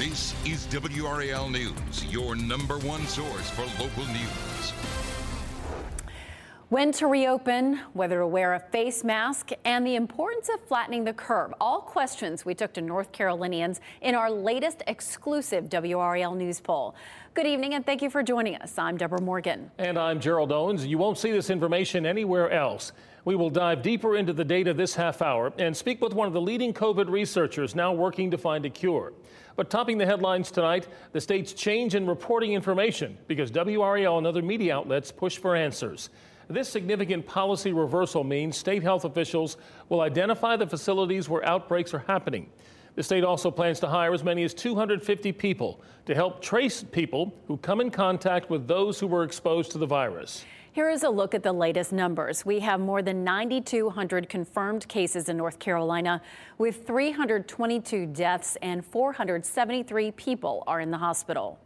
This is WRAL News, your number one source for local news. When to reopen, whether to wear a face mask, and the importance of flattening the curve. All questions we took to North Carolinians in our latest exclusive WRAL News poll. Good evening and thank you for joining us. I'm Deborah Morgan. And I'm Gerald Owens. You won't see this information anywhere else. We will dive deeper into the data this half hour and speak with one of the leading COVID researchers now working to find a cure. But topping the headlines tonight, the state's change in reporting information because WRAL and other media outlets push for answers. This significant policy reversal means state health officials will identify the facilities where outbreaks are happening. The state also plans to hire as many as 250 people to help trace people who come in contact with those who were exposed to the virus. Here is a look at the latest numbers. We have more than 9,200 confirmed cases in North Carolina, with 322 deaths and 473 people are in the hospital.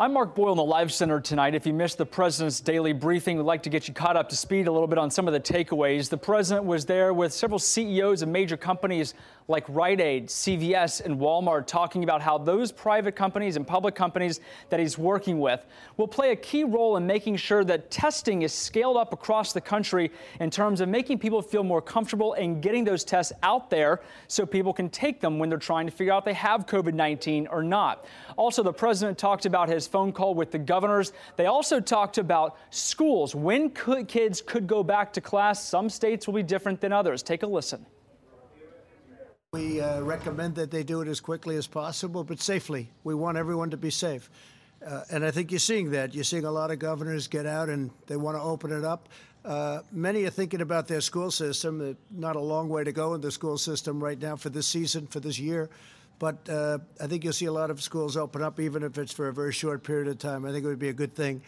I'm Mark Boyle in the Live Center tonight. If you missed the president's daily briefing, we'd like to get you caught up to speed a little bit on some of the takeaways. The president was there with several CEOs of major companies like Rite Aid, CVS, and Walmart talking about how those private companies and public companies that he's working with will play a key role in making sure that testing is scaled up across the country in terms of making people feel more comfortable and getting those tests out there so people can take them when they're trying to figure out they have COVID 19 or not. Also, the president talked about his phone call with the governors. They also talked about schools, when could, kids could go back to class. Some states will be different than others. Take a listen. We uh, recommend that they do it as quickly as possible, but safely. We want everyone to be safe. Uh, and I think you're seeing that. You're seeing a lot of governors get out and they want to open it up. Uh, many are thinking about their school system. Not a long way to go in the school system right now for this season, for this year. But uh, I think you'll see a lot of schools open up, even if it's for a very short period of time. I think it would be a good thing.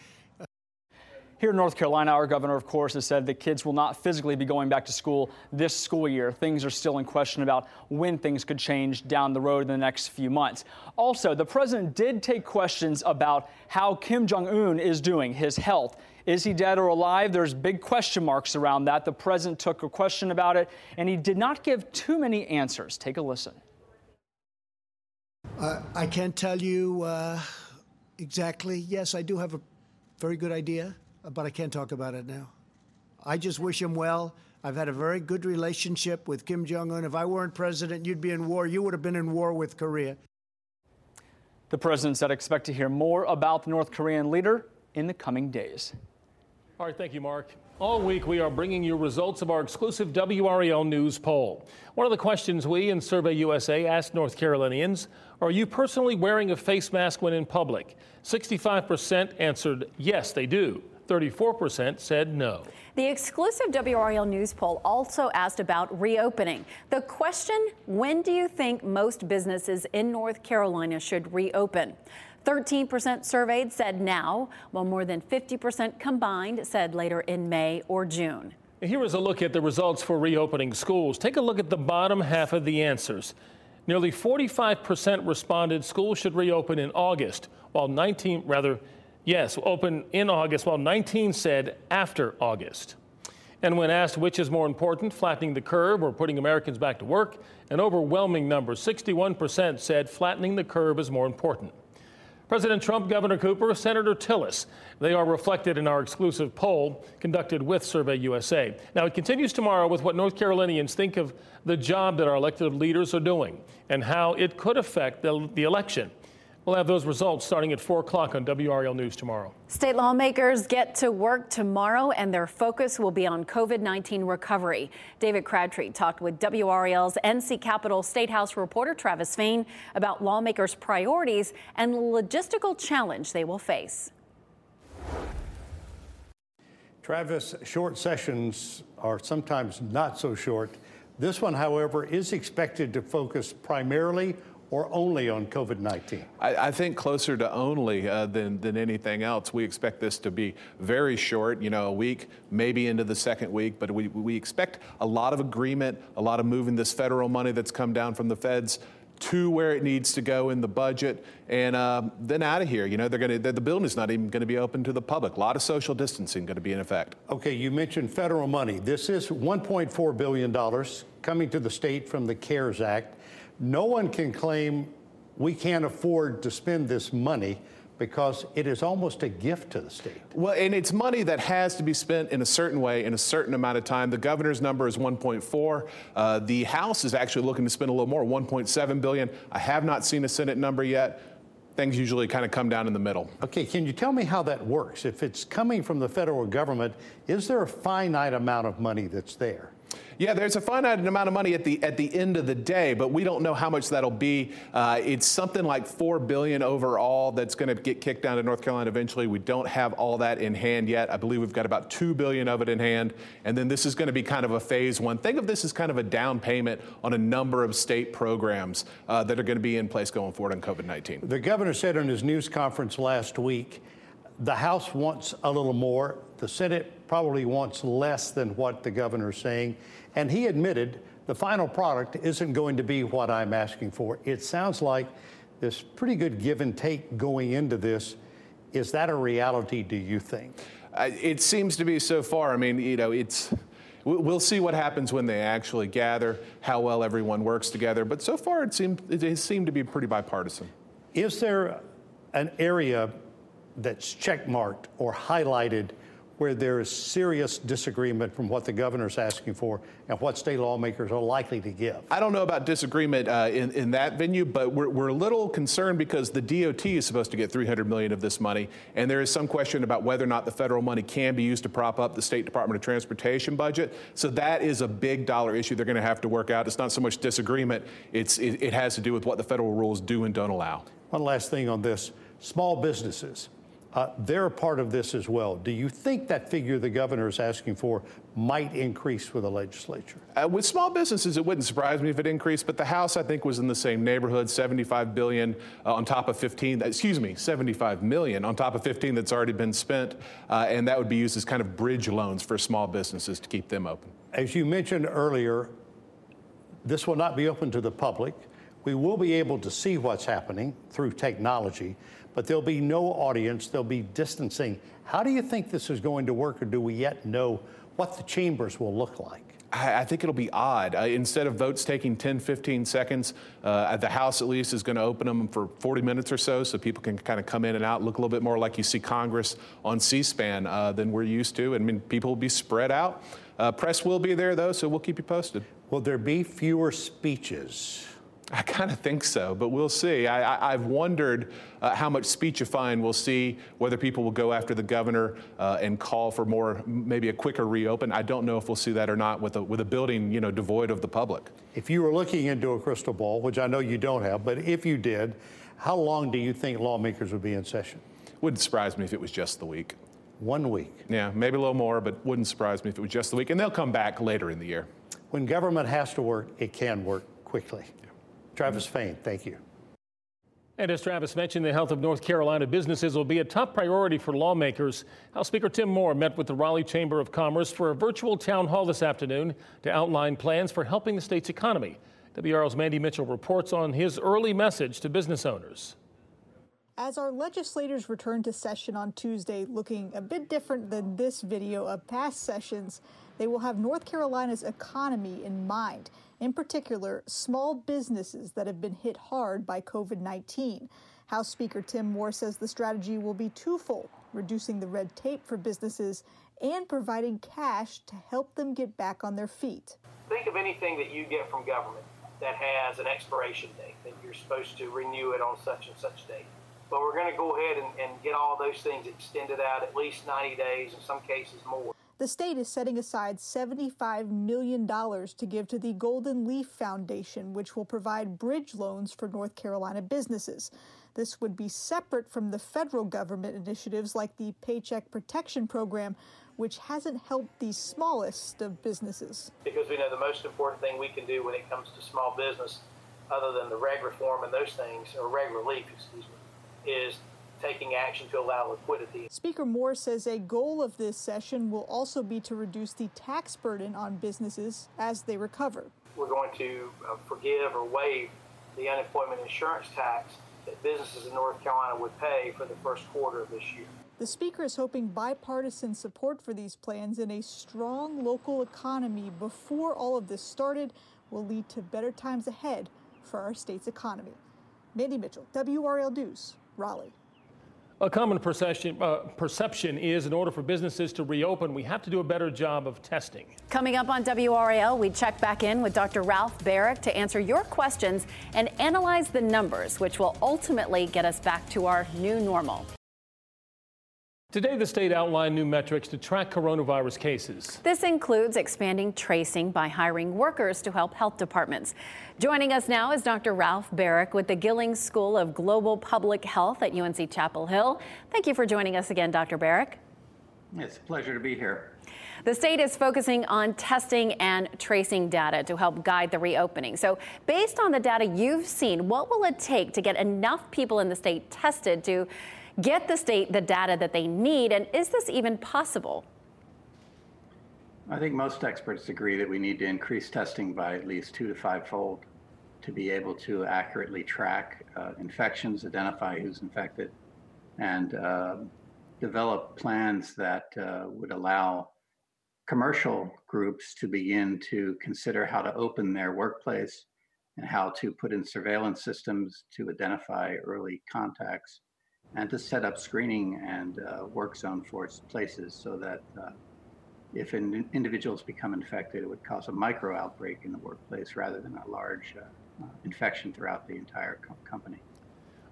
Here in North Carolina, our governor, of course, has said that kids will not physically be going back to school this school year. Things are still in question about when things could change down the road in the next few months. Also, the president did take questions about how Kim Jong un is doing, his health. Is he dead or alive? There's big question marks around that. The president took a question about it, and he did not give too many answers. Take a listen. Uh, I can't tell you uh, exactly. Yes, I do have a very good idea but I can't talk about it now. I just wish him well. I've had a very good relationship with Kim Jong un. If I weren't president, you'd be in war. You would have been in war with Korea. The president said expect to hear more about the North Korean leader in the coming days. All right, thank you, Mark. All week, we are bringing you results of our exclusive WRAL News poll. One of the questions we in Survey USA asked North Carolinians are you personally wearing a face mask when in public? 65% answered yes, they do. 34% said no. The exclusive WRAL News poll also asked about reopening. The question when do you think most businesses in North Carolina should reopen? 13% surveyed said now, while more than 50% combined said later in May or June. Here is a look at the results for reopening schools. Take a look at the bottom half of the answers. Nearly 45% responded schools should reopen in August, while 19 rather Yes, open in August, while 19 said after August. And when asked which is more important, flattening the curve or putting Americans back to work, an overwhelming number, 61%, said flattening the curve is more important. President Trump, Governor Cooper, Senator Tillis, they are reflected in our exclusive poll conducted with Survey USA. Now, it continues tomorrow with what North Carolinians think of the job that our elected leaders are doing and how it could affect the, the election. We'll have those results starting at 4 o'clock on WRAL News tomorrow. State lawmakers get to work tomorrow, and their focus will be on COVID 19 recovery. David Crabtree talked with WRAL's NC Capitol State House reporter Travis Fain about lawmakers' priorities and the logistical challenge they will face. Travis, short sessions are sometimes not so short. This one, however, is expected to focus primarily or only on COVID 19? I, I, think closer to only uh, than, than anything else. We expect this to be very short, you know, a week, maybe into the second week, but we, we expect a lot of agreement, a lot of moving this federal money that's come down from the feds to where it needs to go in the budget, and uh, then out of here. You know, they're going to the building is not even going to be open to the public. A lot of social distancing going to be in effect. Okay, you mentioned federal money. This is 1.4 billion dollars coming to the state from the CARES Act. No one can claim we can't afford to spend this money because it is almost a gift to the state. Well, and it's money that has to be spent in a certain way in a certain amount of time. The governor's number is 1.4. Uh, the House is actually looking to spend a little more, 1.7 billion. I have not seen a Senate number yet. Things usually kind of come down in the middle. Okay, can you tell me how that works? If it's coming from the federal government, is there a finite amount of money that's there? Yeah, there's a finite amount of money at the at the end of the day, but we don't know how much that'll be. Uh, it's something like four billion overall that's going to get kicked down to North Carolina eventually. We don't have all that in hand yet. I believe we've got about two billion of it in hand, and then this is going to be kind of a phase one. Think of this as kind of a down payment on a number of state programs uh, that are going to be in place going forward on COVID-19. The governor said in his news conference last week, the House wants a little more. The Senate probably wants less than what the governor's saying. And he admitted the final product isn't going to be what I'm asking for. It sounds like there's pretty good give and take going into this. Is that a reality, do you think? Uh, it seems to be so far. I mean, you know, it's. We'll see what happens when they actually gather, how well everyone works together. But so far, it seemed it seemed to be pretty bipartisan. Is there an area that's checkmarked or highlighted where there is serious disagreement from what the governor's asking for and what state lawmakers are likely to give. I don't know about disagreement uh, in, in that venue, but we're, we're a little concerned because the DOT is supposed to get 300 million of this money, and there is some question about whether or not the federal money can be used to prop up the State Department of Transportation budget. So that is a big dollar issue they're going to have to work out. It's not so much disagreement; it's it, it has to do with what the federal rules do and don't allow. One last thing on this: small businesses. Uh, they're a part of this as well. Do you think that figure the governor is asking for might increase with the legislature? Uh, with small businesses, it wouldn't surprise me if it increased, but the House, I think, was in the same neighborhood 75 billion uh, on top of 15, excuse me, 75 million on top of 15 that's already been spent, uh, and that would be used as kind of bridge loans for small businesses to keep them open. As you mentioned earlier, this will not be open to the public. We will be able to see what's happening through technology but there'll be no audience, there'll be distancing. How do you think this is going to work, or do we yet know what the chambers will look like? I think it'll be odd. Uh, instead of votes taking 10, 15 seconds, uh, the House at least is going to open them for 40 minutes or so so people can kind of come in and out, look a little bit more like you see Congress on C SPAN uh, than we're used to. I mean, people will be spread out. Uh, press will be there, though, so we'll keep you posted. Will there be fewer speeches? I kind of think so, but we'll see. I, have wondered uh, how much speechifying we'll see, whether people will go after the governor uh, and call for more, maybe a quicker reopen. I don't know if we'll see that or not with a, with a building, you know, devoid of the public. If you were looking into a crystal ball, which I know you don't have, but if you did, how long do you think lawmakers would be in session? Wouldn't surprise me if it was just the week. One week. Yeah, maybe a little more, but wouldn't surprise me if it was just the week. And they'll come back later in the year. When government has to work, it can work quickly. Travis Fain, thank you. And as Travis mentioned, the health of North Carolina businesses will be a top priority for lawmakers. House Speaker Tim Moore met with the Raleigh Chamber of Commerce for a virtual town hall this afternoon to outline plans for helping the state's economy. WRAL's Mandy Mitchell reports on his early message to business owners. As our legislators return to session on Tuesday, looking a bit different than this video of past sessions, they will have North Carolina's economy in mind in particular, small businesses that have been hit hard by COVID 19. House Speaker Tim Moore says the strategy will be twofold reducing the red tape for businesses and providing cash to help them get back on their feet. Think of anything that you get from government that has an expiration date, that you're supposed to renew it on such and such date. But we're going to go ahead and, and get all those things extended out at least 90 days, in some cases more. The state is setting aside $75 million to give to the Golden Leaf Foundation, which will provide bridge loans for North Carolina businesses. This would be separate from the federal government initiatives like the Paycheck Protection Program, which hasn't helped the smallest of businesses. Because we know the most important thing we can do when it comes to small business, other than the reg reform and those things, or reg relief, excuse me, is taking action to allow liquidity. Speaker Moore says a goal of this session will also be to reduce the tax burden on businesses as they recover. We're going to uh, forgive or waive the unemployment insurance tax that businesses in North Carolina would pay for the first quarter of this year. The Speaker is hoping bipartisan support for these plans and a strong local economy before all of this started will lead to better times ahead for our state's economy. Mandy Mitchell, WRAL News, Raleigh. A common perception, uh, perception is in order for businesses to reopen, we have to do a better job of testing. Coming up on WRAL, we check back in with Dr. Ralph Baric to answer your questions and analyze the numbers, which will ultimately get us back to our new normal. Today, the state outlined new metrics to track coronavirus cases. This includes expanding tracing by hiring workers to help health departments. Joining us now is Dr. Ralph Baric with the Gillings School of Global Public Health at UNC Chapel Hill. Thank you for joining us again, Dr. Baric. It's a pleasure to be here. The state is focusing on testing and tracing data to help guide the reopening. So, based on the data you've seen, what will it take to get enough people in the state tested to get the state the data that they need? And is this even possible? I think most experts agree that we need to increase testing by at least two to five fold to be able to accurately track uh, infections, identify who's infected, and uh, develop plans that uh, would allow commercial groups to begin to consider how to open their workplace and how to put in surveillance systems to identify early contacts and to set up screening and uh, work zone force places so that uh, if in, individuals become infected, it would cause a micro outbreak in the workplace rather than a large uh, uh infection throughout the entire co- company.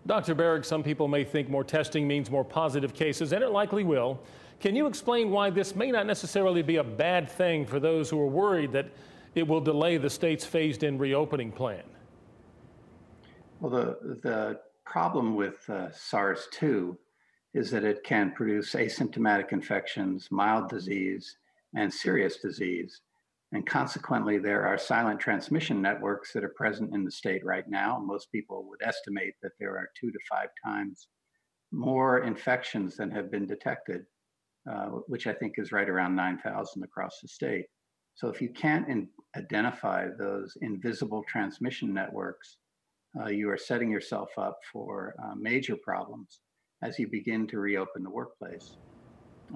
Dr. Baric, some people may think more testing means more positive cases, and it likely will. Can you explain why this may not necessarily be a bad thing for those who are worried that it will delay the state's phased in reopening plan? Well, the, the problem with uh, SARS 2 is that it can produce asymptomatic infections, mild disease, and serious disease. And consequently, there are silent transmission networks that are present in the state right now. Most people would estimate that there are two to five times more infections than have been detected, uh, which I think is right around 9,000 across the state. So if you can't in- identify those invisible transmission networks, uh, you are setting yourself up for uh, major problems as you begin to reopen the workplace.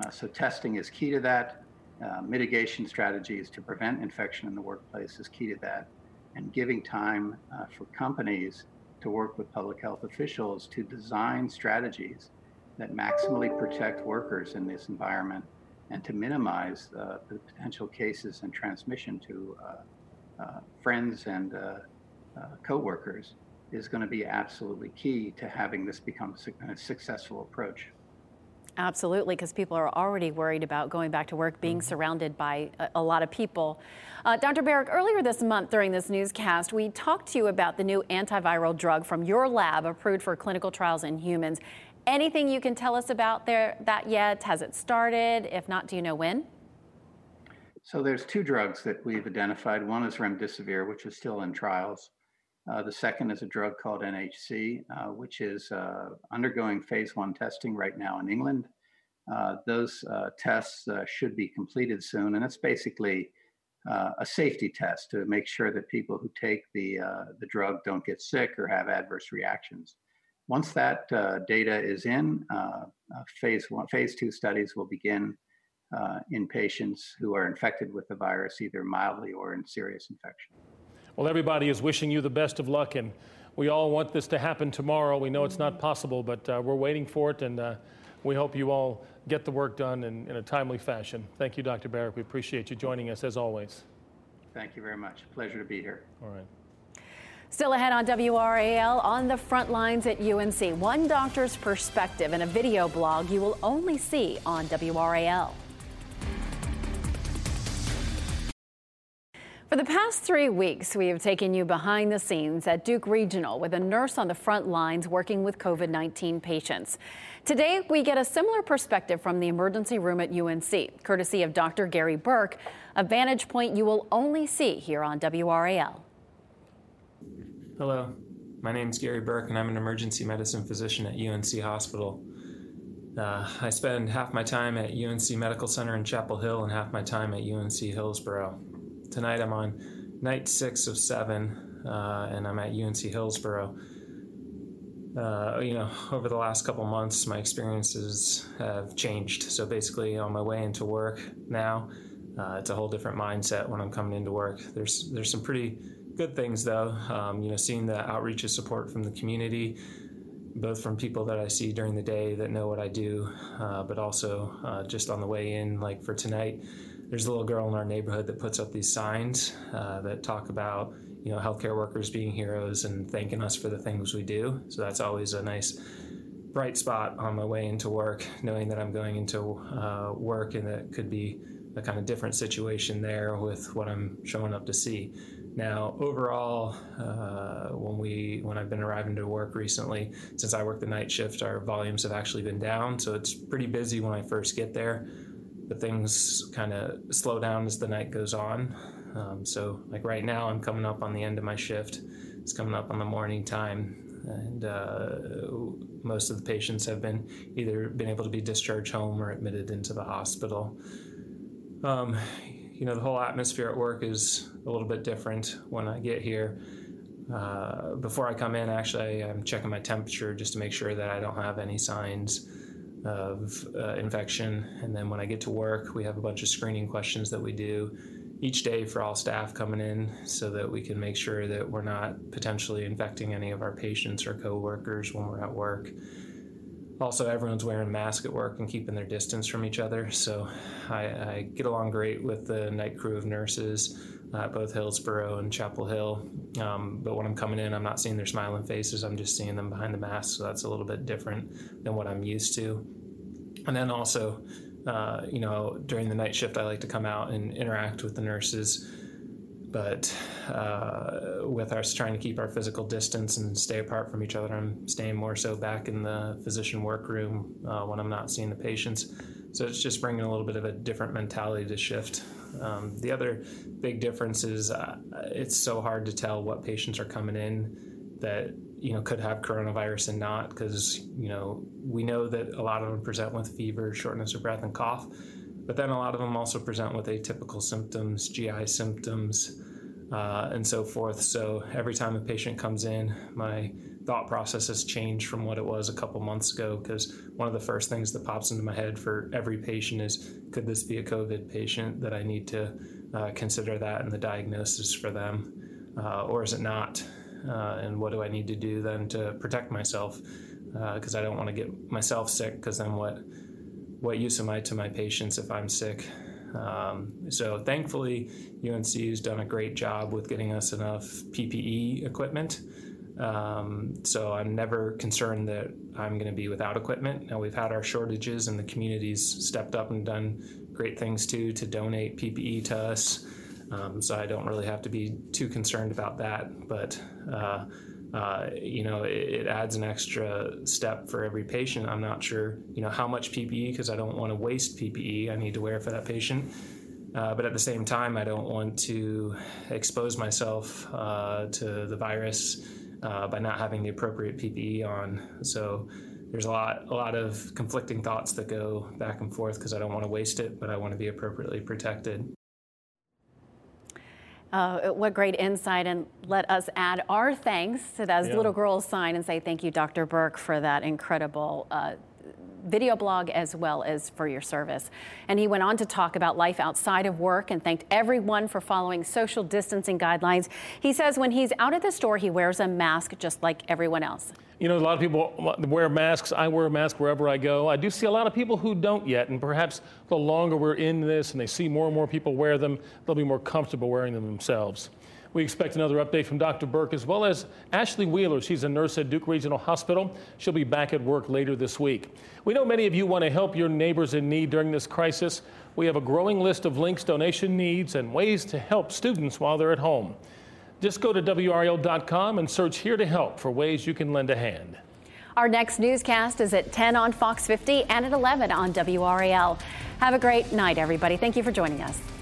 Uh, so, testing is key to that. Uh, mitigation strategies to prevent infection in the workplace is key to that. And giving time uh, for companies to work with public health officials to design strategies that maximally protect workers in this environment and to minimize uh, the potential cases and transmission to friends and coworkers is going to be absolutely key to having this become a successful approach. Absolutely, because people are already worried about going back to work, being mm-hmm. surrounded by a, a, lot of people. Uh, Dr. Baric, earlier this month during this newscast, we talked to you about the new antiviral drug from your lab approved for clinical trials in humans. Anything you can tell us about there, that yet? Has it started? If not, do you know when? So there's two drugs that we've identified. One is remdesivir, which is still in trials. Uh, the second is a drug called NHC, uh, which is uh, undergoing phase one testing right now in England. Uh, those uh, tests uh, should be completed soon, and it's basically a safety test to make sure that people who take the the drug don't get sick or have adverse reactions. Once that data is in, phase one, phase two studies will begin in patients who are infected with the virus, either mildly or in serious infection. Well, everybody is wishing you the best of luck, and we all want this to happen tomorrow. We know it's not possible, but uh, we're waiting for it, and uh, we hope you all get the work done in, in a timely fashion. Thank you, Dr. Baric. We appreciate you joining us as always. Thank you very much. Pleasure to be here. All right. Still ahead on WRAL on the front lines at UNC. One doctor's perspective in a video blog you will only see on WRAL. For the past three weeks, we have taken you behind the scenes at Duke Regional with a nurse on the front lines working with COVID 19 patients. Today, we get a similar perspective from the emergency room at UNC, courtesy of Dr. Gary Burke, a vantage point you will only see here on WRAL. Hello, my name is Gary Burke, and I'm an emergency medicine physician at UNC Hospital. Uh, I spend half my time at UNC Medical Center in Chapel Hill and half my time at UNC Hillsborough tonight I'm on night six of seven, uh, and I'm at UNC Hillsborough. Uh, you know, over the last couple months, my experiences have changed. So basically, on my way into work now, uh, it's a whole different mindset when I'm coming into work. There's there's some pretty good things, though. Um, you know, seeing the outreach of support from the community, both from people that I see during the day that know what I do, uh, but also uh, just on the way in. Like for tonight, there's a little girl in our neighborhood that puts up these signs uh, that talk about you know healthcare workers being heroes and thanking us for the things we do. So that's always a nice bright spot on my way into work, knowing that I'm going into uh, work and that could be a kind of different situation there with what I'm showing up to see. Now, overall, uh, when we when I've been arriving to work recently, since I work the night shift, our volumes have actually been down. So it's pretty busy when I first get there, but things kind of slow down as the night goes on. Um, so, like right now, I'm coming up on the end of my shift. It's coming up on the morning time, and uh, most of the patients have been either been able to be discharged home or admitted into the hospital. Um, you know, the whole atmosphere at work is a little bit different when I get here. Uh, before I come in, actually, I'm checking my temperature just to make sure that I don't have any signs of uh, infection. And then when I get to work, we have a bunch of screening questions that we do each day for all staff coming in so that we can make sure that we're not potentially infecting any of our patients or coworkers when we're at work. Also, everyone's wearing a mask at work and keeping their distance from each other. So I, I get along great with the night crew of nurses at both Hillsborough and Chapel Hill. Um, but when I'm coming in, I'm not seeing their smiling faces. I'm just seeing them behind the mask. So that's a little bit different than what I'm used to. And then also, uh, you know, during the night shift, I like to come out and interact with the nurses. But uh, with us trying to keep our physical distance and stay apart from each other, I'm staying more so back in the physician workroom uh, when I'm not seeing the patients. So it's just bringing a little bit of a different mentality to shift. Um, the other big difference is uh, it's so hard to tell what patients are coming in that you know could have coronavirus and not because you know we know that a lot of them present with fever, shortness of breath, and cough, but then a lot of them also present with atypical symptoms, GI symptoms, uh, and so forth. So every time a patient comes in, my thought process has changed from what it was a couple months ago because one of the first things that pops into my head for every patient is could this be a COVID patient that I need to uh, consider that in the diagnosis for them, uh, or is it not? uh, and what do I need to do then to protect myself because uh, I don't want to get myself sick because then what what use am I to my patients if I'm sick? Um, so thankfully, UNC has done a great job with getting us enough PPE equipment. Um, so I'm never concerned that I'm going to be without equipment. Now we've had our shortages, and the community's stepped up and done great things too to donate PPE to us. Um, so I don't really have to be too concerned about that. But uh, uh, you know, it, it, adds an extra step for every patient. I'm not sure, you know, how much PPE because I don't want to waste PPE I need to wear for that patient. Uh, but at the same time, I don't want to expose myself uh, to the virus uh, by not having the appropriate PPE on. So there's a lot, a lot of conflicting thoughts that go back and forth because I don't want to waste it, but I want to be appropriately protected. Uh, what great insight, and let us add our thanks to that yeah. little girl's sign and say thank you, Dr. Burke, for that incredible uh, video blog as well as for your service. And he went on to talk about life outside of work and thanked everyone for following social distancing guidelines. He says when he's out at the store, he wears a mask just like everyone else. You know, a lot of people wear masks. I wear a mask wherever I go. I do see a lot of people who don't yet, and perhaps the longer we're in this and they see more and more people wear them, they'll be more comfortable wearing them themselves. We expect another update from Dr. Burke as well as Ashley Wheeler. She's a nurse at Duke Regional Hospital. She'll be back at work later this week. We know many of you want to help your neighbors in need during this crisis. We have a growing list of links, donation needs, and ways to help students while they're at home. Just go to WRAL.com and search Here to Help for ways you can lend a hand. Our next newscast is at 10 on Fox 50 and at 11 on WRAL. Have a great night, everybody. Thank you for joining us.